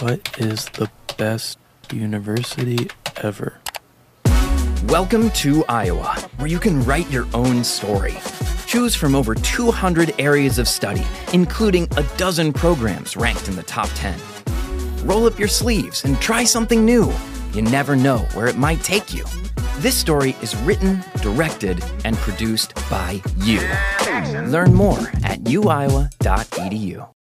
What is the best university ever? Welcome to Iowa, where you can write your own story. Choose from over 200 areas of study, including a dozen programs ranked in the top 10. Roll up your sleeves and try something new. You never know where it might take you. This story is written, directed, and produced by you. Learn more at uiowa.edu.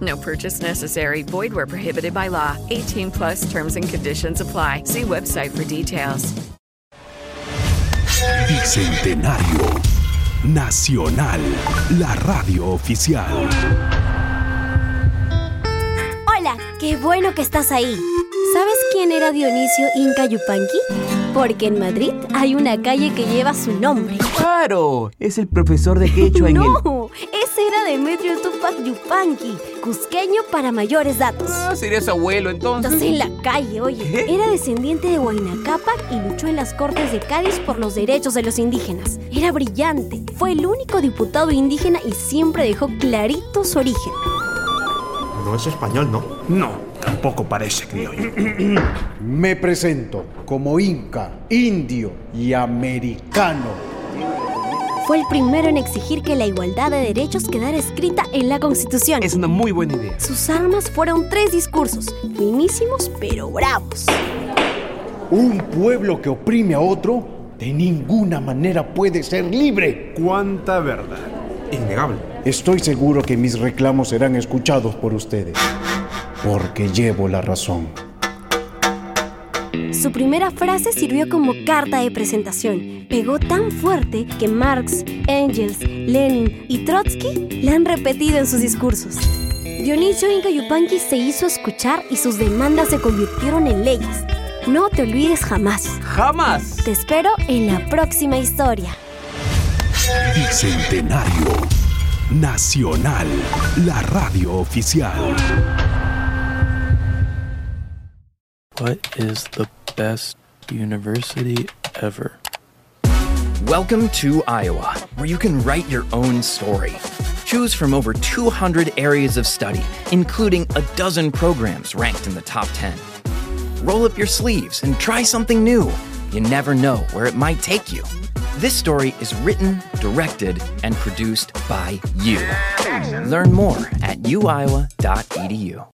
No purchase necessary. Void where prohibited by law. 18 plus terms and conditions apply. See website for details. Bicentenario Nacional, la radio oficial. Hola, qué bueno que estás ahí. ¿Sabes quién era Dionisio Inca Yupanqui? Porque en Madrid hay una calle que lleva su nombre. ¡Claro! Es el profesor de quechua en el... No, ese era Demetrio Tupac Yupanqui, cusqueño para mayores datos. Ah, sería su abuelo entonces. Estás en la calle, oye. ¿Qué? Era descendiente de Huayna Cápac y luchó en las Cortes de Cádiz por los derechos de los indígenas. Era brillante. Fue el único diputado indígena y siempre dejó clarito su origen. No es español, ¿no? No, tampoco parece criollo. Me presento como inca, indio y americano. Fue el primero en exigir que la igualdad de derechos quedara escrita en la Constitución. Es una muy buena idea. Sus armas fueron tres discursos, finísimos pero bravos. Un pueblo que oprime a otro de ninguna manera puede ser libre. ¿Cuánta verdad? Innegable. Estoy seguro que mis reclamos serán escuchados por ustedes, porque llevo la razón. Su primera frase sirvió como carta de presentación. Pegó tan fuerte que Marx, Engels, Lenin y Trotsky la han repetido en sus discursos. Dionisio Inca Yupanqui se hizo escuchar y sus demandas se convirtieron en leyes. No te olvides jamás. ¡Jamás! Te espero en la próxima historia. Bicentenario Nacional, la radio oficial. What is the best university ever? Welcome to Iowa, where you can write your own story. Choose from over 200 areas of study, including a dozen programs ranked in the top 10. Roll up your sleeves and try something new. You never know where it might take you. This story is written, directed, and produced by you. Learn more at uiowa.edu.